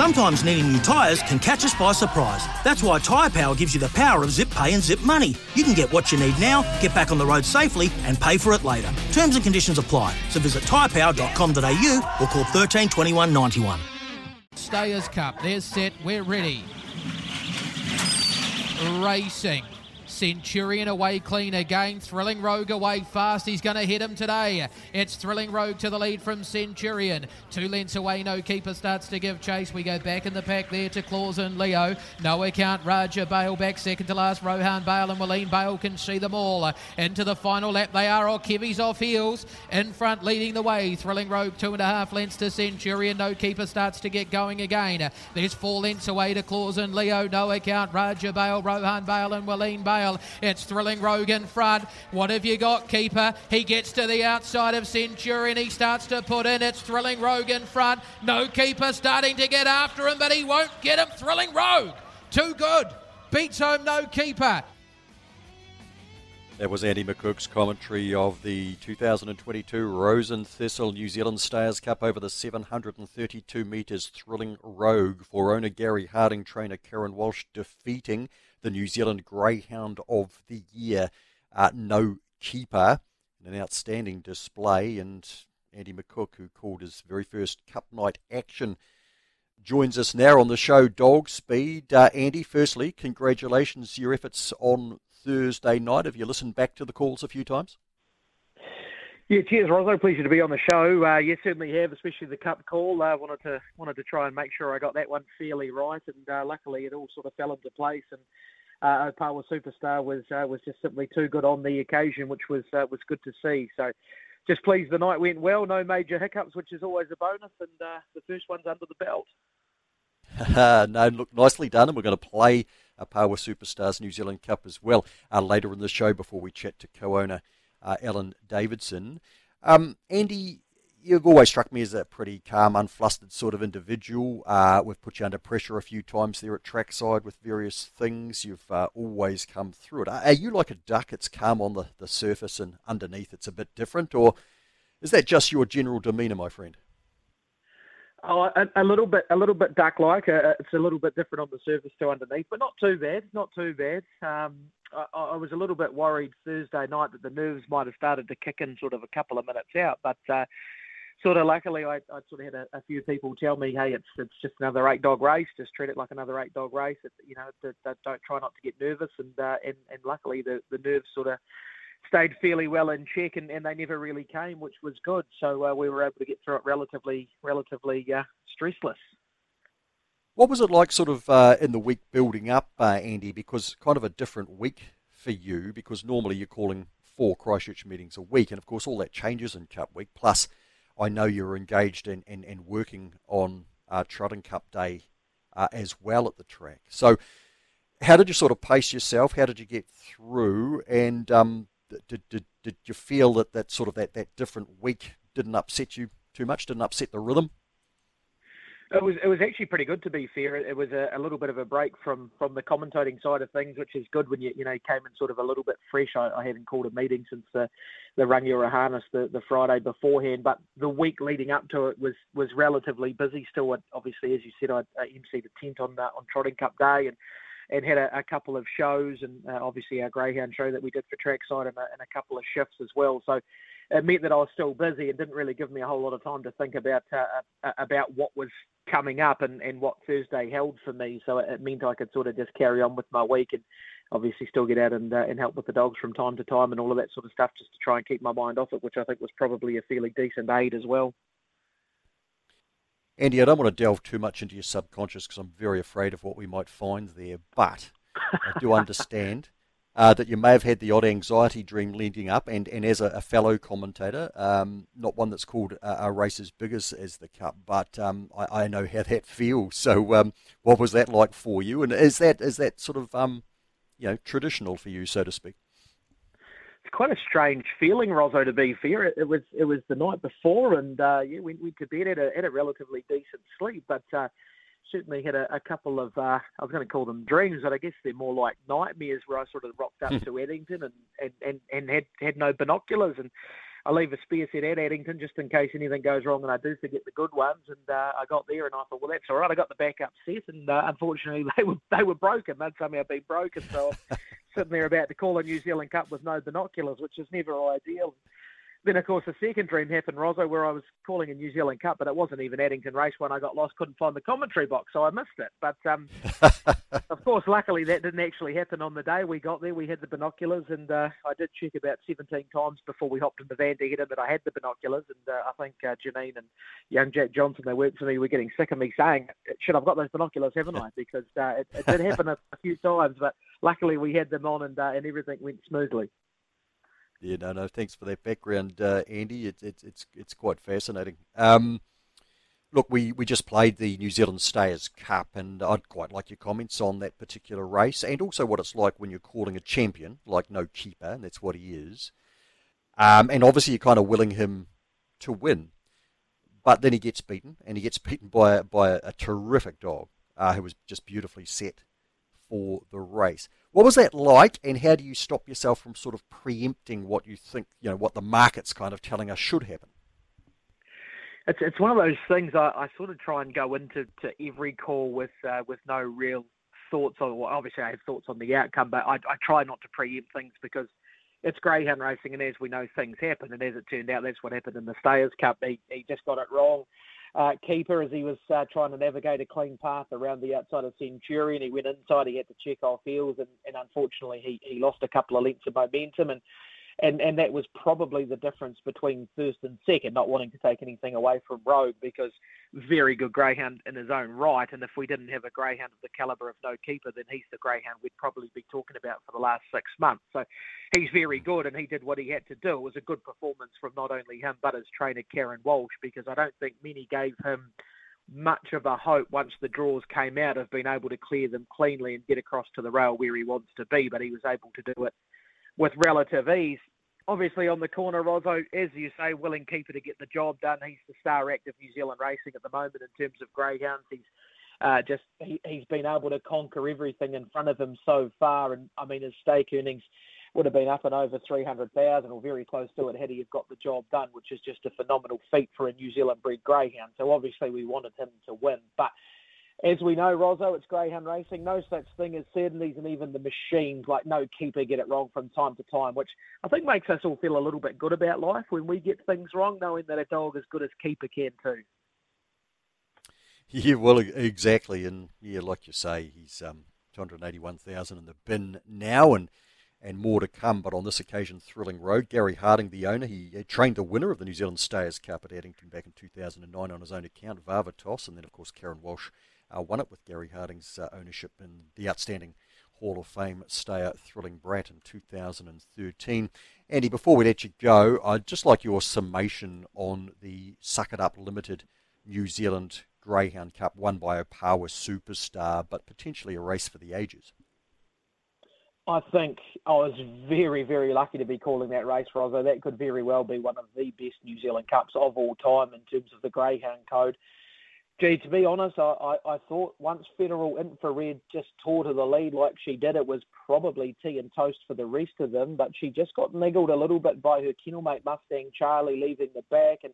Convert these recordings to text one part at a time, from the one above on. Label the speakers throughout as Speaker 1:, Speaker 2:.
Speaker 1: Sometimes needing new tyres can catch us by surprise. That's why Tyre Power gives you the power of zip pay and zip money. You can get what you need now, get back on the road safely, and pay for it later. Terms and conditions apply. So visit tyrepower.com.au or call 13 21 91.
Speaker 2: Stayers Cup, they're set, we're ready. Racing. Centurion away clean again. Thrilling Rogue away fast. He's going to hit him today. It's Thrilling Rogue to the lead from Centurion. Two lengths away. No keeper starts to give chase. We go back in the pack there to Claus and Leo. No account. Raja Bale back second to last. Rohan Bale and Willeen Bale can see them all. Into the final lap they are. Or Kevy's off heels. In front leading the way. Thrilling Rogue two and a half lengths to Centurion. No keeper starts to get going again. There's four lengths away to Claus and Leo. No account. Raja Bale, Rohan Bale and Willeen Bale. It's thrilling Rogue in front. What have you got, keeper? He gets to the outside of Centurion. He starts to put in. It's thrilling Rogue in front. No keeper starting to get after him, but he won't get him. Thrilling Rogue. Too good. Beats home no keeper.
Speaker 3: That was Andy McCook's commentary of the 2022 Rosen Thistle New Zealand Stayers Cup over the 732 metres thrilling rogue for owner Gary Harding, trainer Karen Walsh defeating the New Zealand Greyhound of the Year. Uh, no keeper, an outstanding display, and Andy McCook, who called his very first Cup night action, joins us now on the show. Dog Speed, uh, Andy. Firstly, congratulations your efforts on Thursday night. Have you listened back to the calls a few times?
Speaker 4: Yeah, cheers, Roso. Pleasure to be on the show. Uh, yeah, certainly have, especially the cup call. Uh, wanted to wanted to try and make sure I got that one fairly right, and uh, luckily it all sort of fell into place. And uh, Opawa Superstar was uh, was just simply too good on the occasion, which was uh, was good to see. So, just pleased the night went well. No major hiccups, which is always a bonus, and uh, the first one's under the belt.
Speaker 3: no, look, nicely done, and we're going to play Opawa Superstar's New Zealand Cup as well uh, later in the show before we chat to co-owner uh, Davidson. Um, Andy, you've always struck me as a pretty calm, unflustered sort of individual. Uh, we've put you under pressure a few times there at trackside with various things. You've uh, always come through it. Are you like a duck? It's calm on the, the surface and underneath it's a bit different, or is that just your general demeanour, my friend?
Speaker 4: Oh, a, a, little bit, a little bit duck-like. Uh, it's a little bit different on the surface to underneath, but not too bad. Not too bad. Um, I, I, was a little bit worried Thursday night that the nerves might have started to kick in sort of a couple of minutes out, but uh, sort of luckily I, I sort of had a, a, few people tell me, hey, it's it's just another eight dog race. Just treat it like another eight dog race. It, you know, don't try not to get nervous, and uh, and and luckily the the nerves sort of stayed fairly well in check, and, and they never really came, which was good. So uh, we were able to get through it relatively, relatively uh, stressless.
Speaker 3: What was it like, sort of, uh, in the week building up, uh, Andy? Because kind of a different week for you, because normally you're calling four Christchurch meetings a week, and of course all that changes in Cup week. Plus, I know you're engaged in and in, in, working on uh, Trotting Cup Day uh, as well at the track. So, how did you sort of pace yourself? How did you get through? And um, did, did, did you feel that that sort of that, that different week didn't upset you too much? Didn't upset the rhythm?
Speaker 4: It was it was actually pretty good to be fair. It was a, a, little bit of a break from, from the commentating side of things, which is good when you you know came in sort of a little bit fresh. I, I hadn't called a meeting since the the Rangiora harness the, the Friday beforehand, but the week leading up to it was was relatively busy. Still, obviously, as you said, I, I emceed a tent on uh, on Trotting Cup Day and and had a, a couple of shows and uh, obviously our Greyhound show that we did for Trackside and a, and a couple of shifts as well. So it meant that I was still busy and didn't really give me a whole lot of time to think about uh, uh, about what was coming up and, and what Thursday held for me. So it, it, meant I could sort of just carry on with my week and obviously still get out and uh, and help with the dogs from time to time and all of that sort of stuff just to try and keep my mind off it, which I think was probably a fairly decent aid as well.
Speaker 3: Andy, I don't want to delve too much into your subconscious because I'm very afraid of what we might find there, but I do understand uh, that you may have had the odd anxiety dream leading up, and, and as a, a fellow commentator, um, not one that's called a, a, race as big as, as the Cup, but um, I, I, know how that feels. So, um, what was that like for you? And is that is that sort of um, you know traditional for you, so to speak.
Speaker 4: It's quite a strange feeling, Roso. To be fair, it, it was it was the night before, and uh, yeah, we went to bed at a, at a relatively decent sleep, but. Uh, certainly had a, a couple of uh, I was going to call them dreams, but I guess they're more like nightmares where I sort of rocked up hmm. to Addington and, and, and, and had had no binoculars and I leave a spare set at Addington just in case anything goes wrong and I do forget the good ones. And uh, I got there and I thought, well, that's all right. I got the backup set, and uh, unfortunately they were they were broken. They'd somehow been broken, so sitting there about to call a New Zealand Cup with no binoculars, which is never ideal. Then, of course, the second dream happened, Roso, where I was calling a New Zealand Cup, but it wasn't even Addington Race when I got lost, couldn't find the commentary box, so I missed it. But, um, of course, luckily that didn't actually happen on the day we got there. We had the binoculars, and uh, I did check about 17 times before we hopped in the van to hit him that I had the binoculars. And uh, I think uh, Janine and young Jack Johnson, they worked for me, were getting sick of me saying, should I've got those binoculars, haven't I? Because uh, it, it, did happen a, a, few times, but luckily we had them on and, uh, and everything went smoothly.
Speaker 3: Yeah, no, no. Thanks for that background, uh, Andy. It, it, it's it's quite fascinating. Um, look, we, we just played the New Zealand Stayers Cup, and I'd quite like your comments on that particular race, and also what it's like when you're calling a champion like No Keeper, and that's what he is. Um, and obviously, you're kind of willing him to win, but then he gets beaten, and he gets beaten by by a, a terrific dog uh, who was just beautifully set for the race. What was that like, and how do you stop yourself from sort of preempting what you think, you know, what the market's kind of telling us should happen?
Speaker 4: It's it's one of those things I, I sort of try and go into to every call with uh, with no real thoughts on. Well, obviously, I have thoughts on the outcome, but I, I try not to preempt things because it's greyhound racing, and as we know, things happen. And as it turned out, that's what happened in the Stayers Cup. He, he just got it wrong uh, keeper as he was uh, trying to navigate a clean path around the outside of Centurion. He went inside, he had to check off heels, and, and unfortunately he, he lost a couple of lengths of momentum. And and and that was probably the difference between first and second. Not wanting to take anything away from Rogue because very good greyhound in his own right, and if we didn't have a greyhound of the caliber of No Keeper, then he's the greyhound we'd probably be talking about for the last six months. So he's very hmm. good, and he did what he had to do. It was a good performance from not only him but his trainer Karen Walsh, because I don't think many gave him much of a hope once the draws came out of being able to clear them cleanly and get across to the rail where he wants to be, but he was able to do it with relative ease. Obviously, on the corner, Roso, as you say, willing keeper to get the job done. He's the star act of New Zealand racing at the moment in terms of greyhounds. He's uh, just he, has been able to conquer everything in front of him so far, and I mean his stake earnings would have been up and over three hundred thousand or very close to it had he got the job done, which is just a phenomenal feat for a New Zealand bred greyhound. So obviously we wanted him to win, but as we know, Roso, it's greyhound racing. No such thing as certainties, and even the machines, like no keeper, get it wrong from time to time, which I think makes us all feel a little bit good about life when we get things wrong, knowing that a dog as good as keeper can too.
Speaker 3: Yeah, well, exactly, and yeah, like you say, he's um, two hundred eighty-one thousand in the bin now, and and more to come. But on this occasion, Thrilling Rogue. Gary Harding, the owner, he trained the winner of the New Zealand Stayers Cup at Addington back in 2009 on his own account, Varvatos, and then of course Karen Walsh uh, won it with Gary Harding's uh, ownership in the outstanding Hall of Fame stayer Thrilling Brat in 2013. Andy, before we let you go, I'd just like your summation on the Suck It Up Limited New Zealand Greyhound Cup won by Opawa Superstar, but potentially a race for the ages.
Speaker 4: I think I was very, very lucky to be calling that race, Roso. That could very well be one of the best New Zealand Cups of all time in terms of the Greyhound Code. Gee, to be honest, I, I, I, thought once Federal Infrared just tore to the lead like she did, it was probably tea and toast for the rest of them. But she just got niggled a little bit by her kennelmate Mustang Charlie leaving the back. And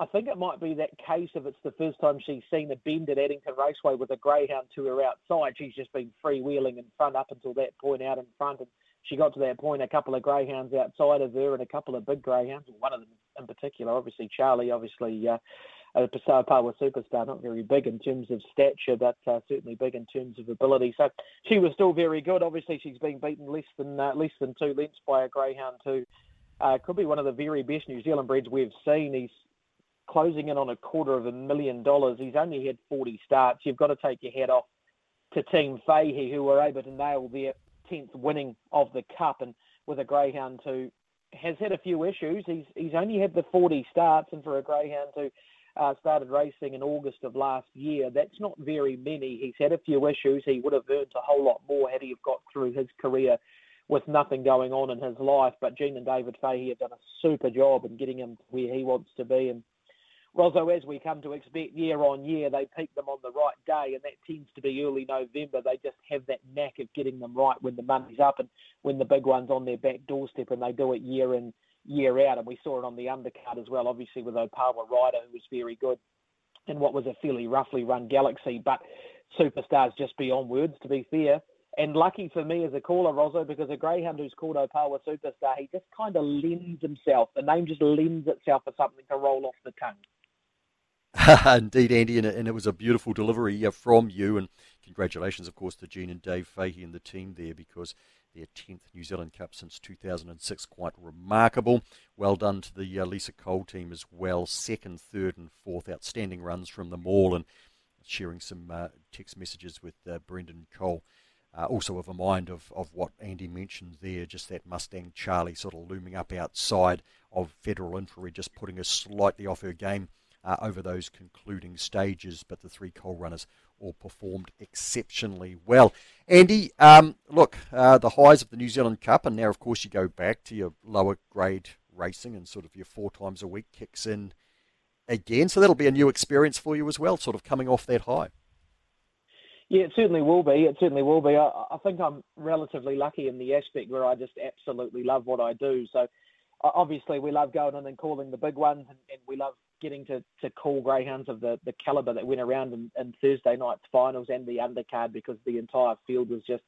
Speaker 4: I think it might be that case if it's the first time she's seen a bend at Addington Raceway with a greyhound to her outside. She's just been freewheeling in front up until that point out in front. And she got to that point, a couple of greyhounds outside of her and a couple of big greyhounds, one of them in particular, obviously Charlie, obviously. Uh, a Sao Paulo superstar, not very big in terms of stature, but uh, certainly big in terms of ability. So she was still very good. Obviously, she's been beaten less than uh, less than two lengths by a greyhound who uh, could be one of the very best New Zealand breeds we've seen. He's closing in on a quarter of a million dollars. He's only had 40 starts. You've got to take your hat off to Team Fahey, who were able to nail their 10th winning of the Cup, and with a greyhound who has had a few issues. He's he's only had the 40 starts, and for a greyhound to uh, started racing in August of last year. That's not very many. He's had a few issues. He would have earned a whole lot more had he have got through his career with nothing going on in his life. But Gene and David Fahey have done a super job in getting him where he wants to be. And Roso, as we come to expect year on year, they peak them on the right day, and that tends to be early November. They just have that knack of getting them right when the money's up and when the big one's on their back doorstep, and they do it year in, year out. And we saw it on the undercard as well, obviously with Opawa Rider, who was very good in what was a fairly roughly run Galaxy. But superstars just beyond words, to be fair. And lucky for me as a caller, Roso, because a greyhound who's called Opawa Superstar, he just kind of lends himself. The name just lends itself for something to roll off the tongue.
Speaker 3: Indeed, Andy, and, and, it was a beautiful delivery from you. And congratulations, of course, to Gene and Dave Fahey and the team there because their 10th New Zealand Cup since 2006, quite remarkable. Well done to the uh, Lisa Cole team as well. Second, third, and fourth outstanding runs from them all, and sharing some uh, text messages with uh, Brendan Cole. Uh, also of a mind of, of what Andy mentioned there, just that Mustang Charlie sort of looming up outside of Federal Infrared, just putting us slightly off her game uh, over those concluding stages, but the three Cole runners all performed exceptionally well. Andy, um, look, uh, the highs of the New Zealand Cup, and now, of course, you go back to your lower grade racing and sort of your four times a week kicks in again. So that'll be a new experience for you as well, sort of coming off that high.
Speaker 4: Yeah, it certainly will be. It certainly will be. I, I think I'm relatively lucky in the aspect where I just absolutely love what I do. So obviously we love going in and calling the big ones, and, and we love getting to, to call greyhounds of the, the caliber that went around in, in Thursday night's finals and the undercard because the entire field was just,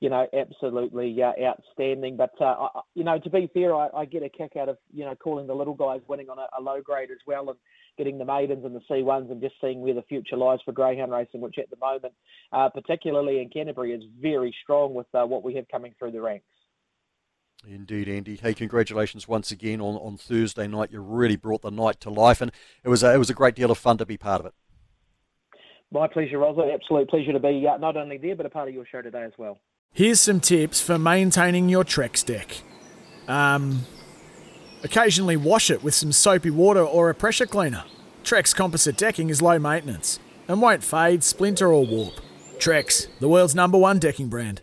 Speaker 4: you know, absolutely uh, outstanding. But uh, I, you know, to be fair, I, I, get a kick out of you know calling the little guys winning on a, a, low grade as well, and getting the maidens and the C ones, and just seeing where the future lies for greyhound racing, which at the moment, uh, particularly in Canterbury, is very strong with uh, what we have coming through the ranks.
Speaker 3: Indeed, Andy. Hey, congratulations once again on, on Thursday night. You really brought the night to life, and it was a, it was a great deal of fun to be part of it.
Speaker 4: My pleasure, Roso. Absolute pleasure to be uh, not only there, but a part of your show today as well.
Speaker 5: Here's some tips for maintaining your Trex deck. Um, occasionally wash it with some soapy water or a pressure cleaner. Trex composite decking is low maintenance and won't fade, splinter, or warp. Trex, the world's number one decking brand.